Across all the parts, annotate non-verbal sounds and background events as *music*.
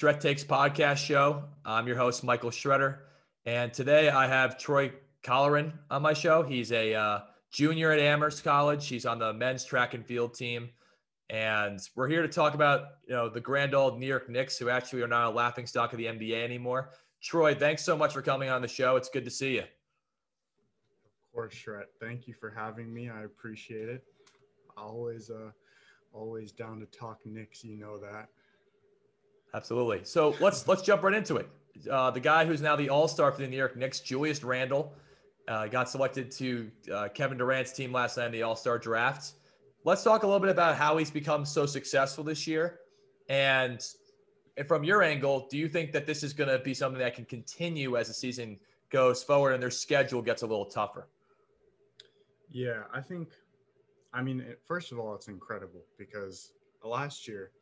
Shred Takes podcast show. I'm your host, Michael Shredder. And today I have Troy Colleran on my show. He's a uh, junior at Amherst College. He's on the men's track and field team. And we're here to talk about, you know, the grand old New York Knicks, who actually are not a laughing stock of the NBA anymore. Troy, thanks so much for coming on the show. It's good to see you. Of course, Shred. Thank you for having me. I appreciate it. Always, uh, always down to talk Knicks. You know that. Absolutely. So let's let's jump right into it. Uh, the guy who's now the All Star for the New York Knicks, Julius Randle, uh, got selected to uh, Kevin Durant's team last night in the All Star draft. Let's talk a little bit about how he's become so successful this year, and from your angle, do you think that this is going to be something that can continue as the season goes forward and their schedule gets a little tougher? Yeah, I think. I mean, first of all, it's incredible because last year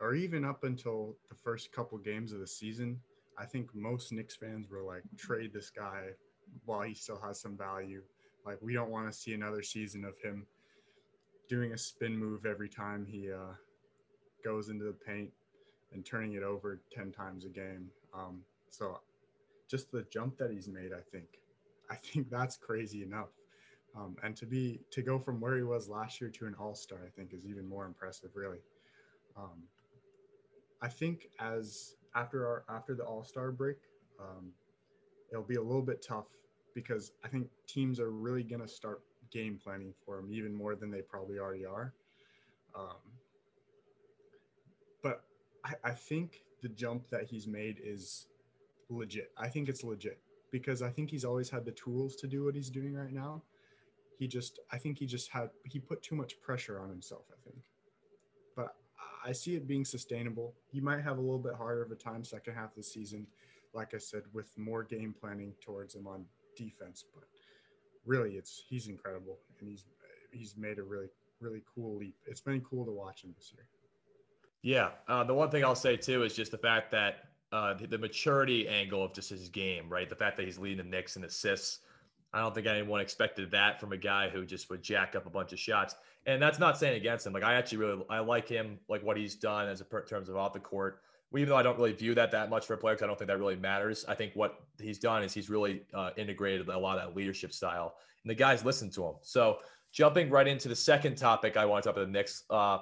or even up until the first couple games of the season, I think most Knicks fans were like, trade this guy while he still has some value. Like, we don't want to see another season of him doing a spin move every time he uh, goes into the paint and turning it over 10 times a game. Um, so, just the jump that he's made, I think, I think that's crazy enough. Um, and to be to go from where he was last year to an All Star, I think, is even more impressive, really. Um, I think as after our after the All Star break, um, it'll be a little bit tough because I think teams are really going to start game planning for him even more than they probably already are. Um, but I, I think the jump that he's made is legit. I think it's legit because I think he's always had the tools to do what he's doing right now. He just, I think he just had, he put too much pressure on himself, I think. I see it being sustainable. He might have a little bit harder of a time second half of the season, like I said, with more game planning towards him on defense. But really, it's he's incredible, and he's he's made a really really cool leap. It's been cool to watch him this year. Yeah, uh, the one thing I'll say too is just the fact that uh, the, the maturity angle of just his game, right? The fact that he's leading the Knicks in assists. I don't think anyone expected that from a guy who just would jack up a bunch of shots and that's not saying against him. Like I actually really I like him, like what he's done as a per, terms of off the court. Even though I don't really view that that much for a player, because I don't think that really matters. I think what he's done is he's really uh, integrated a lot of that leadership style, and the guys listen to him. So jumping right into the second topic, I want to talk about the Knicks. Uh,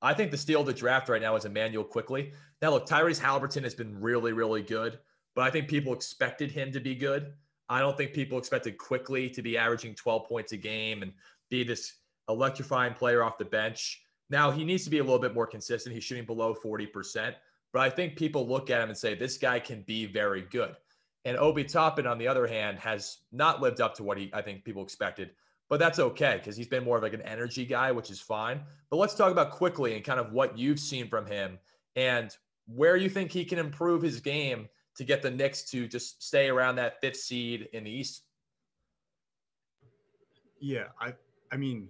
I think the steal of the draft right now is Immanuel Quickley. Now look, Tyrese Haliburton has been really really good, but I think people expected him to be good. I don't think people expected Quickley to be averaging 12 points a game and be this electrifying player off the bench. Now he needs to be a little bit more consistent. He's shooting below 40%, but I think people look at him and say this guy can be very good. And Obi Toppin, on the other hand, has not lived up to what he I think people expected. But that's okay because he's been more of like an energy guy, which is fine. But let's talk about Quickley and kind of what you've seen from him and where you think he can improve his game to get the Knicks to just stay around that fifth seed in the East. Yeah, I I mean,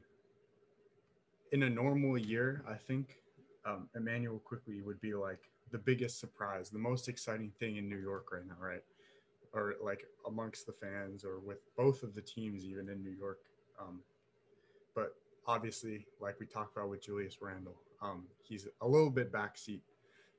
in a normal year, I think um, Immanuel Quickley would be like the biggest surprise, the most exciting thing in New York right now, right? Or like amongst the fans or with both of the teams, even in New York. Um, but obviously, like we talked about with Julius Randle, um, he's a little bit backseat,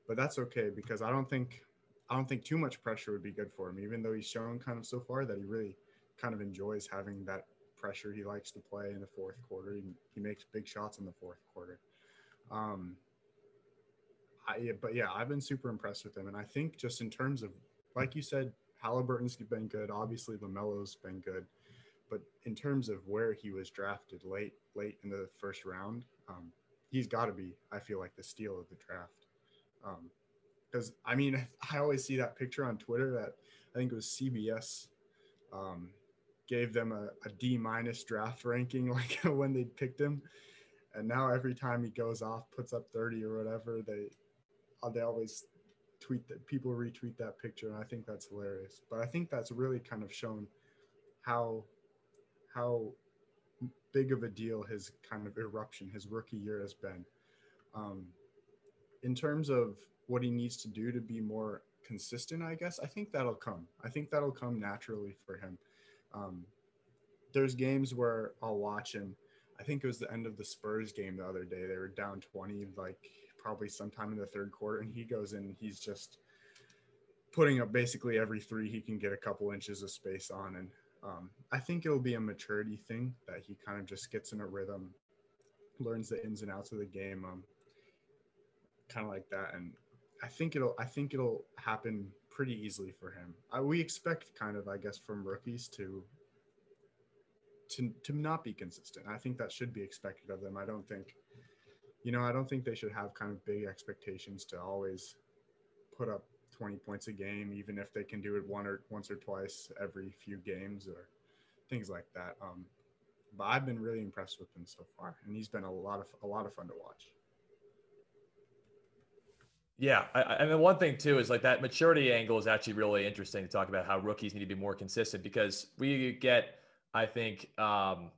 but that's okay because I don't think I don't think too much pressure would be good for him, even though he's shown kind of so far that he really kind of enjoys having that pressure he likes to play in the fourth quarter. He, he makes big shots in the fourth quarter. Um, I, but yeah, I've been super impressed with him. And I think just in terms of, like you said, Haliburton's been good. Obviously, LaMelo's been good. But in terms of where he was drafted late, late in the first round, um, he's got to be, I feel like, the steal of the draft. Because, I mean, *laughs* I always see that picture on Twitter that I think it was CBS um, gave them a, a D minus draft ranking *laughs* like when they picked him. And now every time he goes off, puts up 30 or whatever, they uh, they always tweet that people retweet that picture, and I think that's hilarious. But I think that's really kind of shown how how big of a deal his kind of eruption, his rookie year has been. Um, in terms of what he needs to do to be more consistent, I guess, I think that'll come. I think that'll come naturally for him. Um, there's games where I'll watch him. I think it was the end of the Spurs game the other day. They were down 20, like probably sometime in the third quarter, and he goes in. He's just putting up basically every three he can get a couple inches of space on, and um, I think it'll be a maturity thing that he kind of just gets in a rhythm, learns the ins and outs of the game, um, kind of like that, and I think it'll I think it'll happen pretty easily for him. I, we expect kind of I guess from rookies to to to not be consistent. I think that should be expected of them. I don't think you know, I don't think they should have kind of big expectations to always put up 20 points a game, even if they can do it one or once or twice every few games or things like that. Um, but I've been really impressed with him so far, and he's been a lot of a lot of fun to watch. Yeah, I, and then one thing too is like that maturity angle is actually really interesting to talk about how rookies need to be more consistent because we get, I think, um,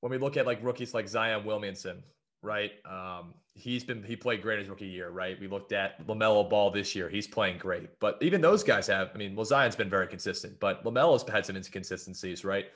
when we look at like rookies like Zion Williamson, right? Um, he's been he played great his rookie year, right? We looked at Lamelo Ball this year; he's playing great. But even those guys have, I mean, well, Zion's been very consistent, but Lamelo's had some inconsistencies, right?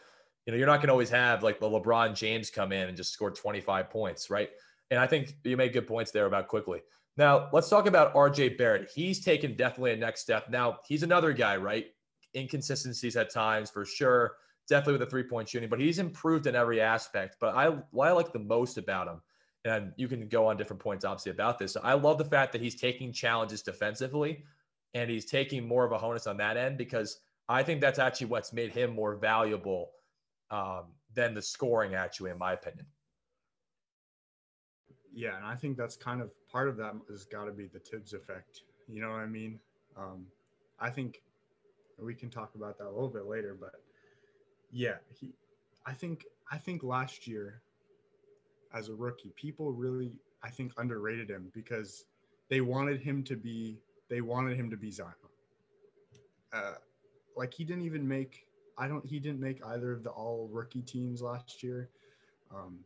You know, you're not going to always have like the LeBron James come in and just score 25 points, right? And I think you made good points there about Quickley. Now let's talk about RJ Barrett. He's taken definitely a next step. Now he's another guy, right? Inconsistencies at times for sure. Definitely with the three point shooting, but he's improved in every aspect. But I what I like the most about him and you can go on different points obviously about this. So I love the fact that he's taking challenges defensively and he's taking more of a honus on that end because I think that's actually what's made him more valuable um, than the scoring, actually, in my opinion. Yeah, and I think that's kind of part of that has got to be the Tibbs effect. You know what I mean? Um, I think we can talk about that a little bit later, but yeah, he. I think I think last year as a rookie. People really, I think, underrated him because they wanted him to be they wanted him to be Zion. Uh, like he didn't even make I don't he didn't make either of the all rookie teams last year. Um,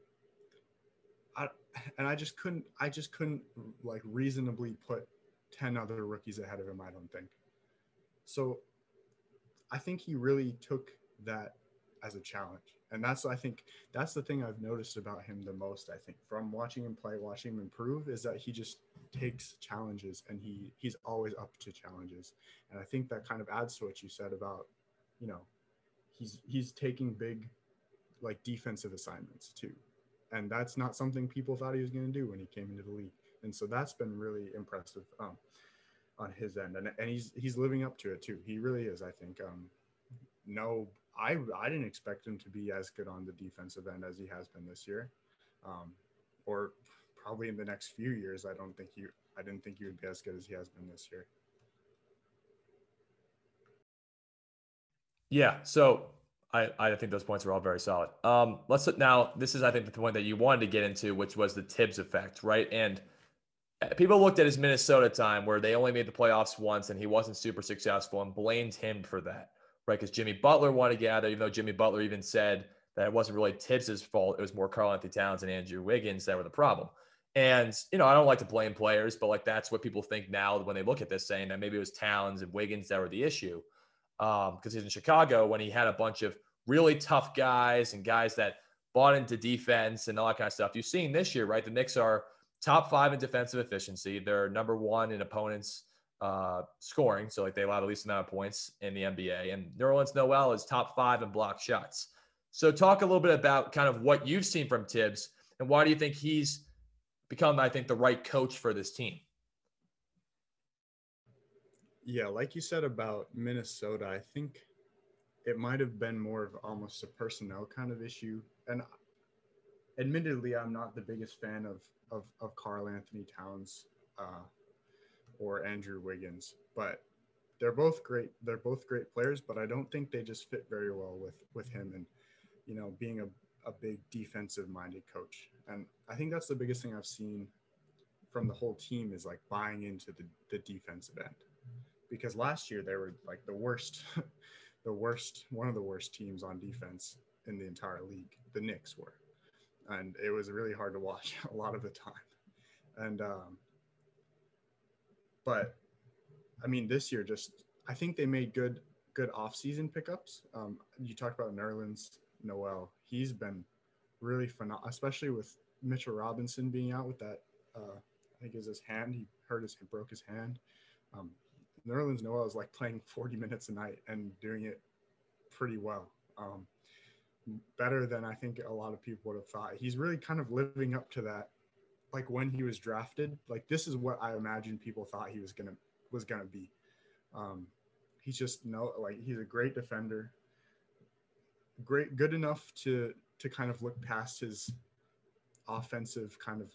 and I just couldn't I just couldn't like reasonably put 10 other rookies ahead of him, I don't think. So I think he really took that as a challenge and that's I think that's the thing I've noticed about him the most. I think from watching him play, watching him improve, is that he just takes challenges and he he's always up to challenges. And I think that kind of adds to what you said about, you know, he's he's taking big, like defensive assignments too, and that's not something people thought he was going to do when he came into the league. And so that's been really impressive um, on his end, and and he's he's living up to it too. He really is. I think. Um, no I I didn't expect him to be as good on the defensive end as he has been this year, um, or probably in the next few years. I don't think he I didn't think he would be as good as he has been this year. Yeah, so I, I think those points are all very solid. Um, let's now. This is I think the point that you wanted to get into, which was the Tibbs effect, right? And uh, people looked at his Minnesota time where they only made the playoffs once and he wasn't super successful and blamed him for that right? Because Jimmy Butler wanted to get out there, even though Jimmy Butler even said that it wasn't really Tibbs's fault. It was more Karl-Anthony Towns and Andrew Wiggins that were the problem. And, you know, I don't like to blame players, but like that's what people think now when they look at this, saying that maybe it was Towns and Wiggins that were the issue. Because um, he's in Chicago when he had a bunch of really tough guys and guys that bought into defense and all that kind of stuff. You've seen this year, right? The Knicks are top five in defensive efficiency. They're number one in opponents' uh, scoring. So like they allow the least amount of points in the NBA. And Nerlens Noel is top five in block shots. So talk a little bit about kind of what you've seen from Tibbs and why do you think he's become, I think, the right coach for this team? Yeah, like you said about Minnesota, I think it might have been more of almost a personnel kind of issue. And admittedly, I'm not the biggest fan of of, of Karl-Anthony Towns. Uh, or Andrew Wiggins, but they're both great. They're both great players, but I don't think they just fit very well with with him and you know being a, a big defensive minded coach. And I think that's the biggest thing I've seen from the whole team is like buying into the, the defensive end. Because last year they were like the worst, *laughs* the worst, one of the worst teams on defense in the entire league. The Knicks were. And it was really hard to watch *laughs* a lot of the time. And um, but I mean, this year, just I think they made good good off-season pickups. Um, you talked about Nerlens Noel. He's been really phenomenal, especially with Mitchell Robinson being out with that uh, I think is his hand. He hurt his broke his hand. Um, Nerlens Noel is like playing 40 minutes a night and doing it pretty well. Um, better than I think a lot of people would have thought. He's really kind of living up to that. Like when he was drafted, like this is what I imagine people thought he was gonna was gonna be. Um, he's just no like he's a great defender, great good enough to to kind of look past his offensive kind of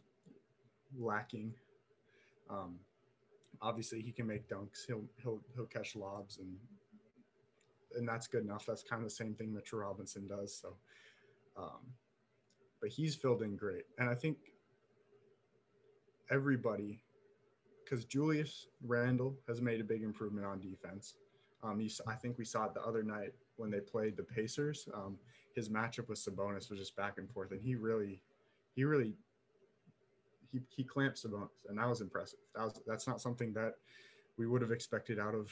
lacking. Um, obviously, he can make dunks. He'll he'll he'll catch lobs and and that's good enough. That's kind of the same thing Mitchell Robinson does. So, um, but he's filled in great, and I think everybody, because Julius Randle has made a big improvement on defense. Um, you, I think we saw it the other night when they played the Pacers. Um, his matchup with Sabonis was just back and forth, and he really, he really, he he clamped Sabonis, and that was impressive. That was that's not something that we would have expected out of,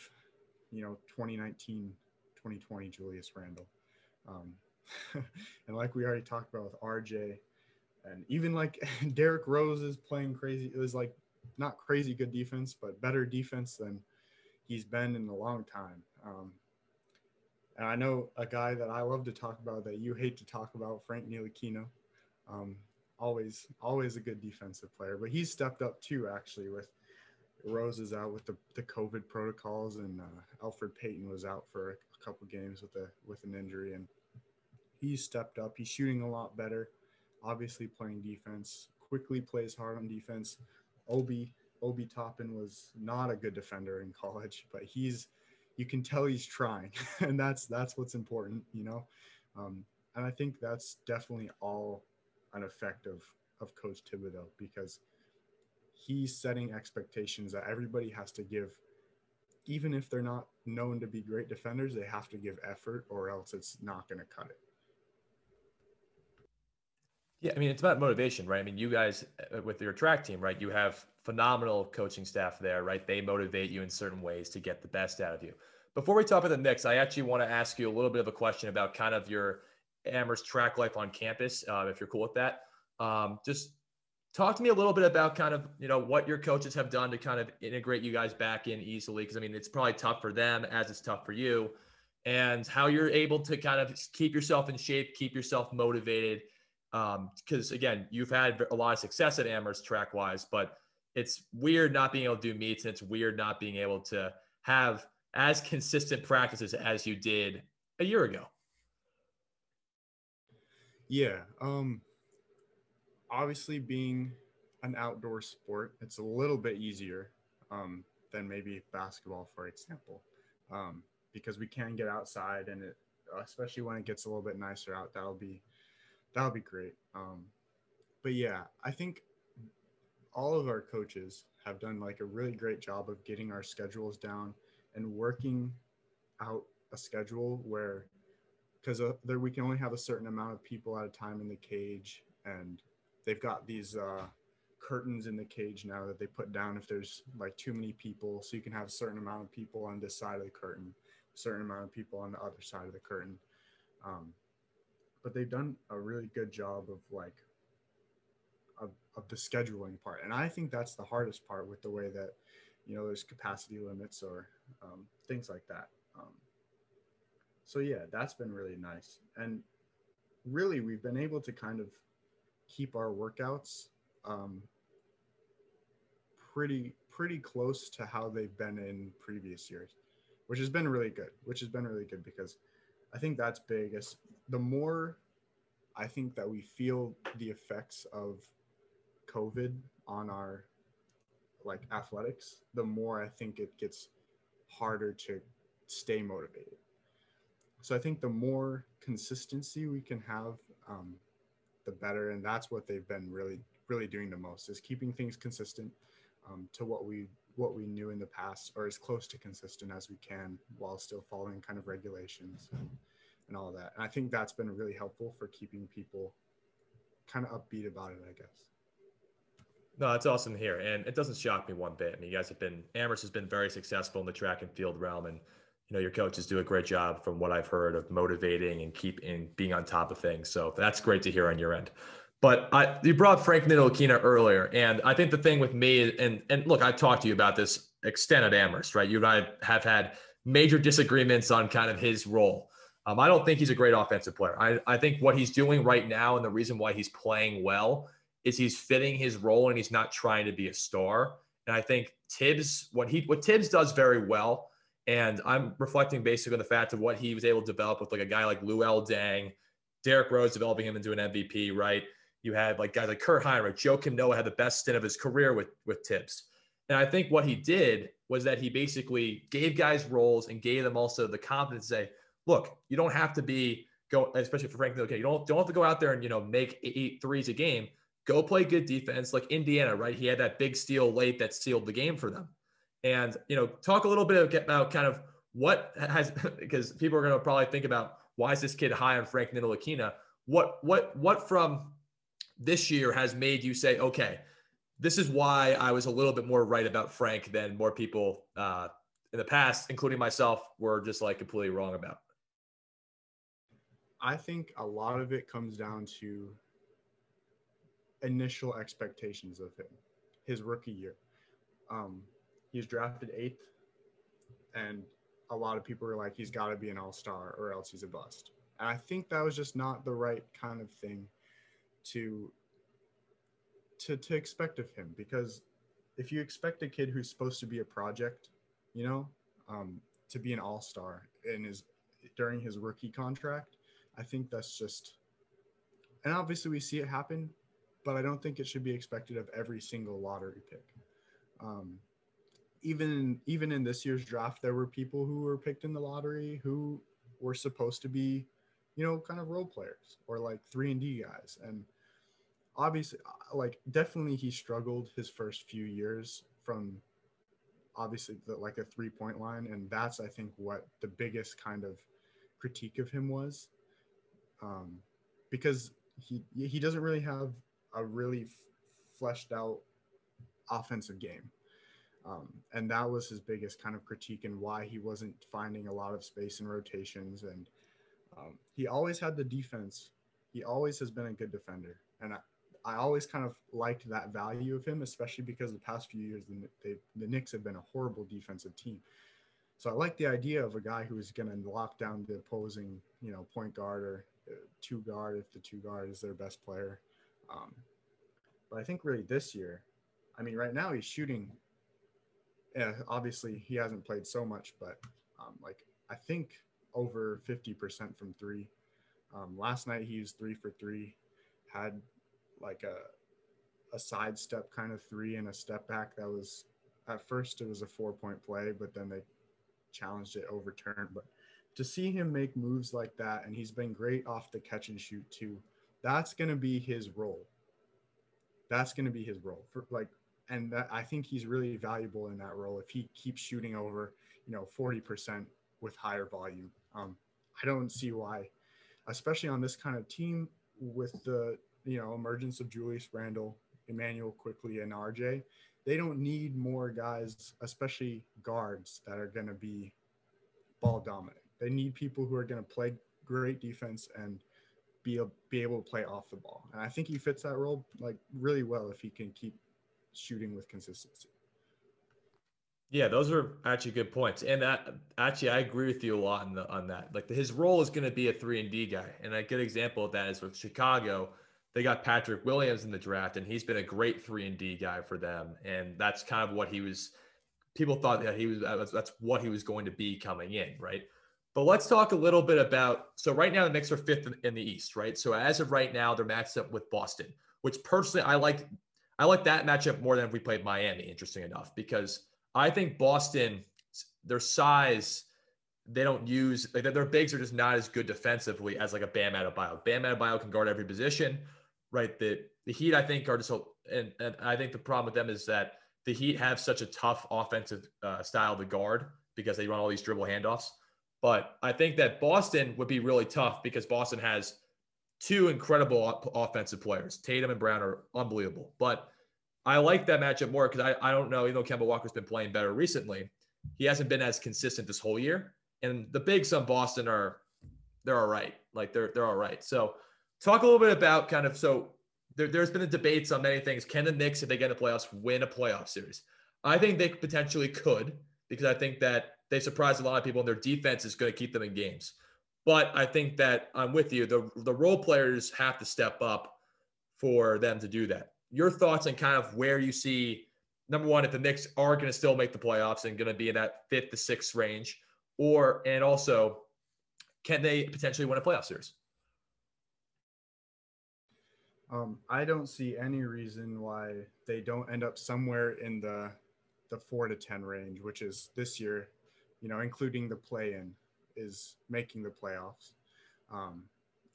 you know, 2019 2020 Julius Randle. Um, *laughs* and like we already talked about with RJ, and even like *laughs* Derrick Rose is playing crazy. It was like not crazy good defense, but better defense than he's been in a long time. Um, and I know a guy that I love to talk about that you hate to talk about, Frank Ntilikina. Um, always, always a good defensive player, but he's stepped up too, actually, with Rose is out with the, the COVID protocols, and uh, Elfrid Payton was out for a couple games with a with an injury, and he's stepped up. He's shooting a lot better. Obviously, playing defense. Quickley plays hard on defense. Obi Obi Toppin was not a good defender in college, but he's you can tell he's trying, *laughs* and that's that's what's important, you know. Um, and I think that's definitely all an effect of of Coach Thibodeau because he's setting expectations that everybody has to give. Even if they're not known to be great defenders they have to give effort or else it's not going to cut it. Yeah i mean it's about motivation right? I mean you guys uh, with your track team right you have phenomenal coaching staff there right? They motivate you in certain ways to get the best out of you. Before we talk about the Knicks, I actually want to ask you a little bit of a question about kind of your Amherst track life on campus, uh, if you're cool with that. Um, just talk to me a little bit about kind of you know what your coaches have done to kind of integrate you guys back in easily because i mean it's probably tough for them as it's tough for you and how you're able to kind of keep yourself in shape keep yourself motivated because um, again you've had a lot of success at amherst track wise but it's weird not being able to do meets and it's weird not being able to have as consistent practices as you did a year ago yeah um obviously being an outdoor sport, it's a little bit easier um, than maybe basketball, for example, um, because we can get outside and it, especially when it gets a little bit nicer out, that'll be that'll be great. Um, but yeah, I think all of our coaches have done like a really great job of getting our schedules down and working out a schedule where because uh, there we can only have a certain amount of people at a time in the cage and they've got these uh, curtains in the cage now that they put down if there's like too many people. So you can have a certain amount of people on this side of the curtain a certain amount of people on the other side of the curtain. Um, but they've done a really good job of like of, of the scheduling part. And i think that's the hardest part with the way that you know there's capacity limits or um, things like that. Um, so yeah that's been really nice and really we've been able to kind of keep our workouts um, pretty pretty close to how they've been in previous years, which has been really good. Which has been really good because I think that's big. As the more I think that we feel the effects of COVID on our like athletics, the more I think it gets harder to stay motivated. So I think the more consistency we can have um, the better. And that's what they've been really, really doing the most is keeping things consistent um, to what we what we knew in the past, or as close to consistent as we can, while still following kind of regulations and, and all that. And I think that's been really helpful for keeping people kind of upbeat about it, I guess. No, that's awesome to hear. And it doesn't shock me one bit. I mean, you guys have been, Amherst has been very successful in the track and field realm. And you know your coaches do a great job from what I've heard of motivating and keep in being on top of things. So that's great to hear on your end. But I, you brought Frank Ntilikina earlier, and I think the thing with me, and and look, I've talked to you about this extent at Amherst, right? You and I have had major disagreements on kind of his role. Um, I don't think he's a great offensive player. I, I think what he's doing right now, and the reason why he's playing well, is he's fitting his role and he's not trying to be a star. And I think tibbs what he what tibbs does very well, and I'm reflecting basically on the fact of what he was able to develop with like a guy like Luol Deng, Derrick Rose developing him into an MVP, right? You had like guys like Kirk Hinrich, Joe Joakim Noah had the best stint of his career with with Thibs. And I think what he did was that he basically gave guys roles and gave them also the confidence to say, look, you don't have to be go, especially for Frank Okay, you don't don't have to go out there and you know make eight threes a game. Go play good defense, like Indiana, right? He had that big steal late that sealed the game for them. And you know, talk a little bit about kind of what has *laughs* because people are going to probably think about why is this kid high on Frank Ntilikina? What what what from this year has made you say, okay, this is why I was a little bit more right about Frank than more people uh, in the past, including myself, were just like completely wrong about. I think a lot of it comes down to initial expectations of him, his rookie year. Um, he's drafted eighth, and a lot of people are like, he's got to be an all star or else he's a bust. And I think that was just not the right kind of thing to to to expect of him because if you expect a kid who's supposed to be a project, you know, um, to be an all star in his during his rookie contract, I think that's just, and obviously we see it happen, but I don't think it should be expected of every single lottery pick. Um, even even in this year's draft, there were people who were picked in the lottery who were supposed to be, you know, kind of role players or like three and D guys, and obviously, uh, like definitely he struggled his first few years from obviously the, like a three point line, and that's I think what the biggest kind of critique of him was, um, because he he doesn't really have a really f- fleshed out offensive game. Um, and that was his biggest kind of critique and why he wasn't finding a lot of space in rotations. And um, he always had the defense. He always has been a good defender. And I, I always kind of liked that value of him, especially because the past few years the, the Knicks have been a horrible defensive team. So I like the idea of a guy who's going to lock down the opposing, you know, point guard or uh, two guard if the two guard is their best player. Um, but I think really this year, I mean, right now he's shooting. Yeah, obviously he hasn't played so much, but um, like I think over 50% from three. Um, last night he used three for three, had like a a sidestep kind of three and a step back that was at first it was a four point play, but then they challenged it overturned. But to see him make moves like that, and he's been great off the catch and shoot too, that's gonna be his role. That's gonna be his role for like and that, I think he's really valuable in that role if he keeps shooting over, you know, 40% with higher volume. Um, I don't see why, especially on this kind of team with the you know, emergence of Julius Randle, Immanuel Quickley, and RJ, they don't need more guys, especially guards, that are going to be ball dominant. They need people who are going to play great defense and be a, be able to play off the ball. And I think he fits that role like really well if he can keep shooting with consistency. Yeah, those are actually good points, and that actually I agree with you a lot on the, on that. Like his role is going to be a three and D guy, and a good example of that is with Chicago they got Patrick Williams in the draft, and he's been a great three and D guy for them. And that's kind of what he was. People thought that he was that's what he was going to be coming in, right? But let's talk a little bit about. So right now the Knicks are fifth in the East, right? So as of right now, they're matched up with Boston, which personally I like. I like that matchup more than if we played Miami. Interesting enough, because I think Boston, their size they don't use like their bigs are just not as good defensively as like a Bam Adebayo. Bam Adebayo can guard every position right? The the Heat, I think, are just and and I think the problem with them is that the Heat have such a tough offensive uh, style to guard because they run all these dribble handoffs. But I think that Boston would be really tough because Boston has two incredible offensive players. Tatum and Brown are unbelievable. But I like that matchup more because I, I don't know, even though Kemba Walker's been playing better recently, he hasn't been as consistent this whole year. And the bigs on Boston are they're all right. Like they're they're all right. So talk a little bit about kind of so there, has been debates on many things. Can the Knicks, if they get in the playoffs, win a playoff series? I think they potentially could because I think that they surprised a lot of people and their defense is going to keep them in games. But I think that I'm with you. The, the role players have to step up for them to do that. Your thoughts on kind of where you see number one, if the Knicks are going to still make the playoffs and going to be in that fifth to sixth range, or and also can they potentially win a playoff series? Um, I don't see any reason why they don't end up somewhere in the the four to ten range, which is this year, you know, including the play in, is making the playoffs. Um,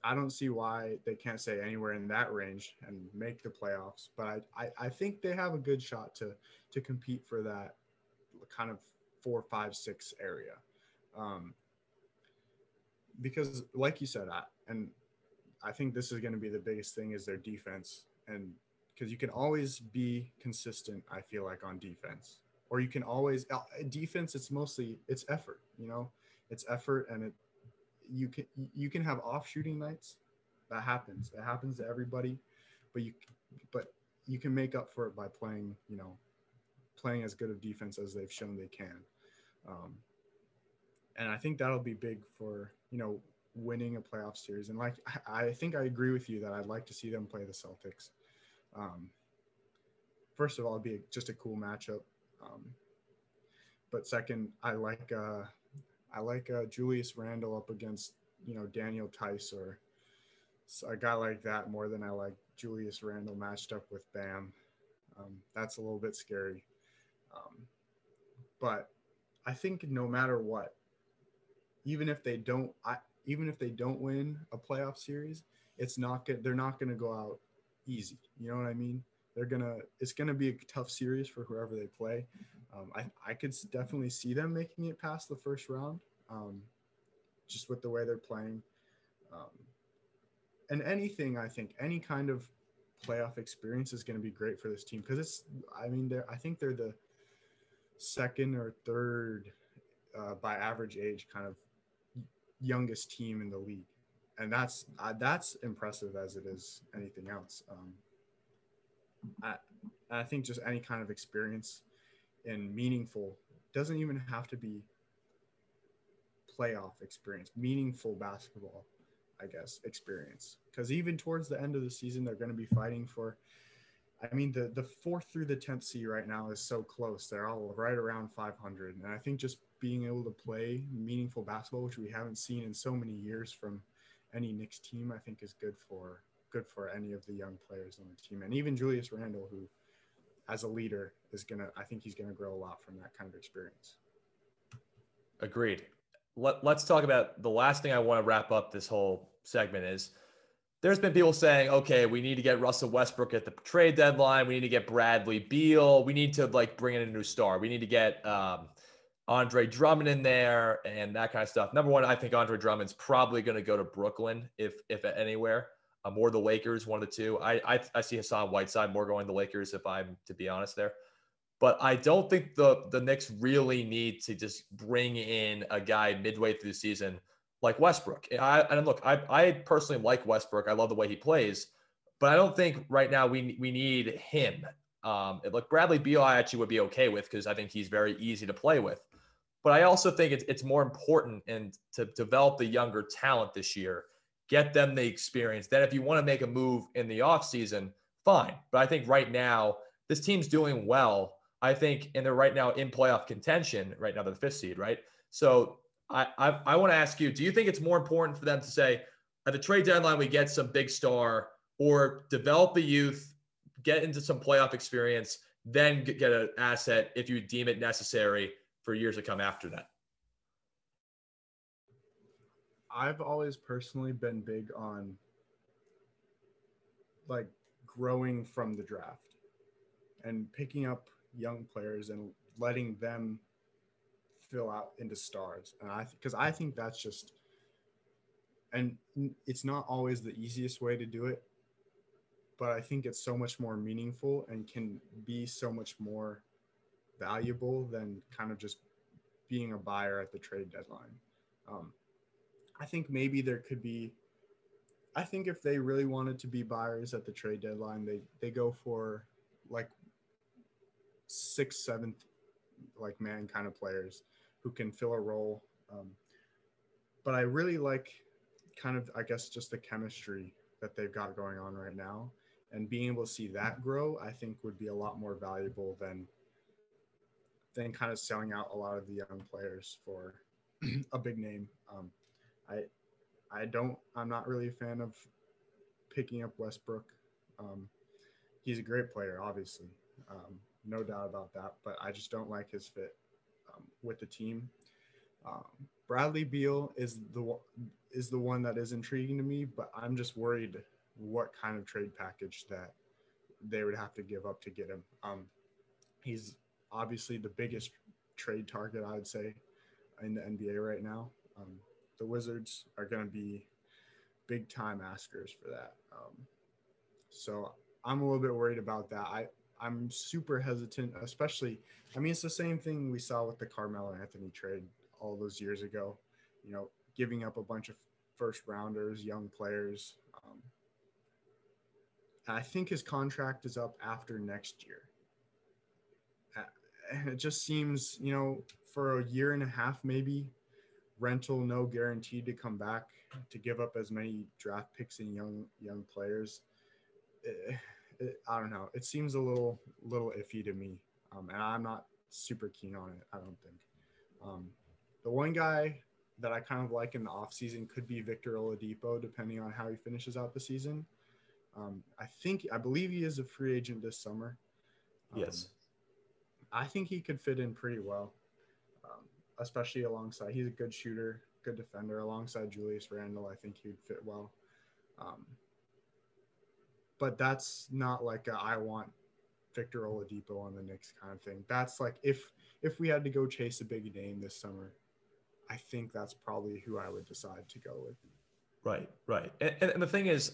I don't see why they can't say anywhere in that range and make the playoffs, but I, I, I think they have a good shot to to compete for that kind of four, five, six area. Um, because like you said, I, and I think this is going to be the biggest thing is their defense. And because you can always be consistent, I feel like on defense, or you can always uh, defense. It's mostly it's effort, you know, it's effort, and it you can you can have off shooting nights. That happens. It happens to everybody, but you but you can make up for it by playing, you know, playing as good of defense as they've shown they can. Um, and I think that'll be big for you know winning a playoff series. And like I think I agree with you that I'd like to see them play the Celtics. Um, first of all, it'd be just a cool matchup. Um, but second, I like uh, I like uh, Julius Randle up against you know Daniel Theis or a guy like that more than I like Julius Randle matched up with Bam. Um, that's a little bit scary. Um, but I think no matter what, even if they don't, I, even if they don't win a playoff series, it's not good. They're not going to go out easy. You know what I mean? They're gonna. It's gonna be a tough series for whoever they play. Um, I I could definitely see them making it past the first round, um, just with the way they're playing. Um, and anything I think any kind of playoff experience is going to be great for this team because it's. I mean, they're. I think they're the second or third uh, by average age kind of youngest team in the league, and that's uh, that's impressive as it is anything else. Um, I I think just any kind of experience and meaningful doesn't even have to be playoff experience, meaningful basketball, I guess, experience. Because even towards the end of the season, they're going to be fighting for. I mean, the the fourth through the tenth seed right now is so close. They're all right around 500, and I think just being able to play meaningful basketball, which we haven't seen in so many years from any Knicks team, I think is good for good for any of the young players on the team, and even Julius Randle, who, as a leader, is gonna. I think he's gonna grow a lot from that kind of experience. Agreed. Let, let's talk about the last thing I want to wrap up this whole segment is there's been people saying, okay, we need to get Russell Westbrook at the trade deadline. We need to get Bradley Beal. We need to like bring in a new star. We need to get um, Andre Drummond in there and that kind of stuff. Number one, I think Andre Drummond's probably going to go to Brooklyn if if anywhere, um, or the Lakers, one of the two. I, I I see Hassan Whiteside more going to the Lakers if I'm to be honest there. But I don't think the the Knicks really need to just bring in a guy midway through the season like Westbrook. I and look, I I personally like Westbrook. I love the way he plays, but I don't think right now we we need him. Um, look, Bradley Beal, I actually would be okay with because I think he's very easy to play with. But I also think it's, it's more important and to develop the younger talent this year, get them the experience. Then if you want to make a move in the offseason, fine. But I think right now, this team's doing well. I think, and they're right now in playoff contention. Right now, they're the fifth seed, right? So I, I, I want to ask you: Do you think it's more important for them to say at the trade deadline we get some big star, or develop the youth, get into some playoff experience, then get an asset if you deem it necessary for years to come after that? I've always personally been big on like growing from the draft and picking up young players and letting them fill out into stars. And I, because I think that's just, and it's not always the easiest way to do it, but I think it's so much more meaningful and can be so much more valuable than kind of just being a buyer at the trade deadline. Um, I think maybe there could be I think if they really wanted to be buyers at the trade deadline, they they go for like sixth, seventh, like man kind of players who can fill a role. Um, but I really like kind of, I guess, just the chemistry that they've got going on right now, and being able to see that grow, I think would be a lot more valuable than than kind of selling out a lot of the young players for a big name. Um, I I don't. I'm not really a fan of picking up Westbrook. Um, he's a great player, obviously, um, no doubt about that. But I just don't like his fit um, with the team. Um, Bradley Beal is the is the one that is intriguing to me, but I'm just worried what kind of trade package that they would have to give up to get him. Um, he's obviously the biggest trade target, I would say, in the NBA right now. Um, the Wizards are going to be big time askers for that. Um, so I'm a little bit worried about that. I I'm super hesitant, especially. I mean, it's the same thing we saw with the Carmelo Anthony trade all those years ago. You know, giving up a bunch of first rounders, young players. Um, I think his contract is up after next year. And it just seems, you know, for a year and a half, maybe rental, no guaranteed to come back to give up as many draft picks and young young players. It, it, I don't know. It seems a little little iffy to me, um, and I'm not super keen on it. I don't think. Um, the one guy that I kind of like in the offseason could be Victor Oladipo, depending on how he finishes out the season. Um, I think I believe he is a free agent this summer. Um, yes. I think he could fit in pretty well especially alongside. He's a good shooter, good defender. Alongside Julius Randle, I think he'd fit well. Um, but that's not like a, I want Victor Oladipo on the Knicks kind of thing. That's like if if we had to go chase a big name this summer, I think that's probably who I would decide to go with. Right, right. And, and the thing is,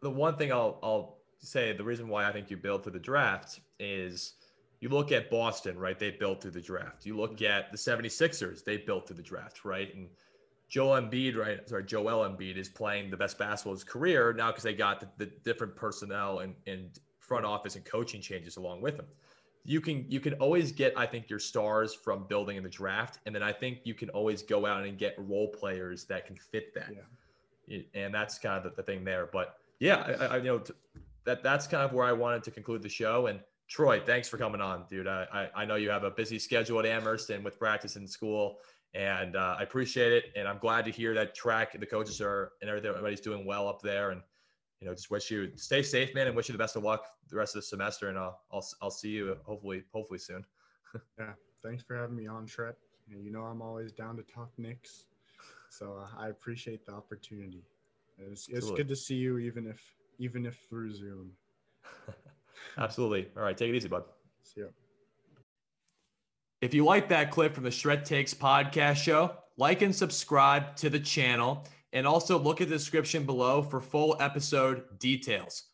the one thing I'll I'll say the reason why I think you build through the draft is you look at Boston, right? They built through the draft. You look mm-hmm. at the 76ers, they built through the draft, right? And Joel Embiid, right? Sorry, Joel Embiid is playing the best basketball of his career now because they got the, the, different personnel and, and front office and coaching changes along with them. You can you can always get, I think, your stars from building in the draft, and then I think you can always go out and get role players that can fit that. Yeah. And that's kind of the, the thing there. But yeah, I, I you know that that's kind of where I wanted to conclude the show and Troy, thanks for coming on, dude. I, I know you have a busy schedule at Amherst and with practice in school, and uh, I appreciate it. And I'm glad to hear that track, the coaches are and everything, everybody's doing well up there. And you know, just wish you stay safe, man, and wish you the best of luck the rest of the semester. And I'll I'll, I'll see you hopefully hopefully soon. *laughs* yeah, thanks for having me on, Tret. You know, I'm always down to talk Knicks, so uh, I appreciate the opportunity. It's, it's good to see you, even if even if through Zoom. *laughs* Absolutely. All right. Take it easy, bud. See you. If you like that clip from the Shred Takes podcast show, like and subscribe to the channel and also look at the description below for full episode details.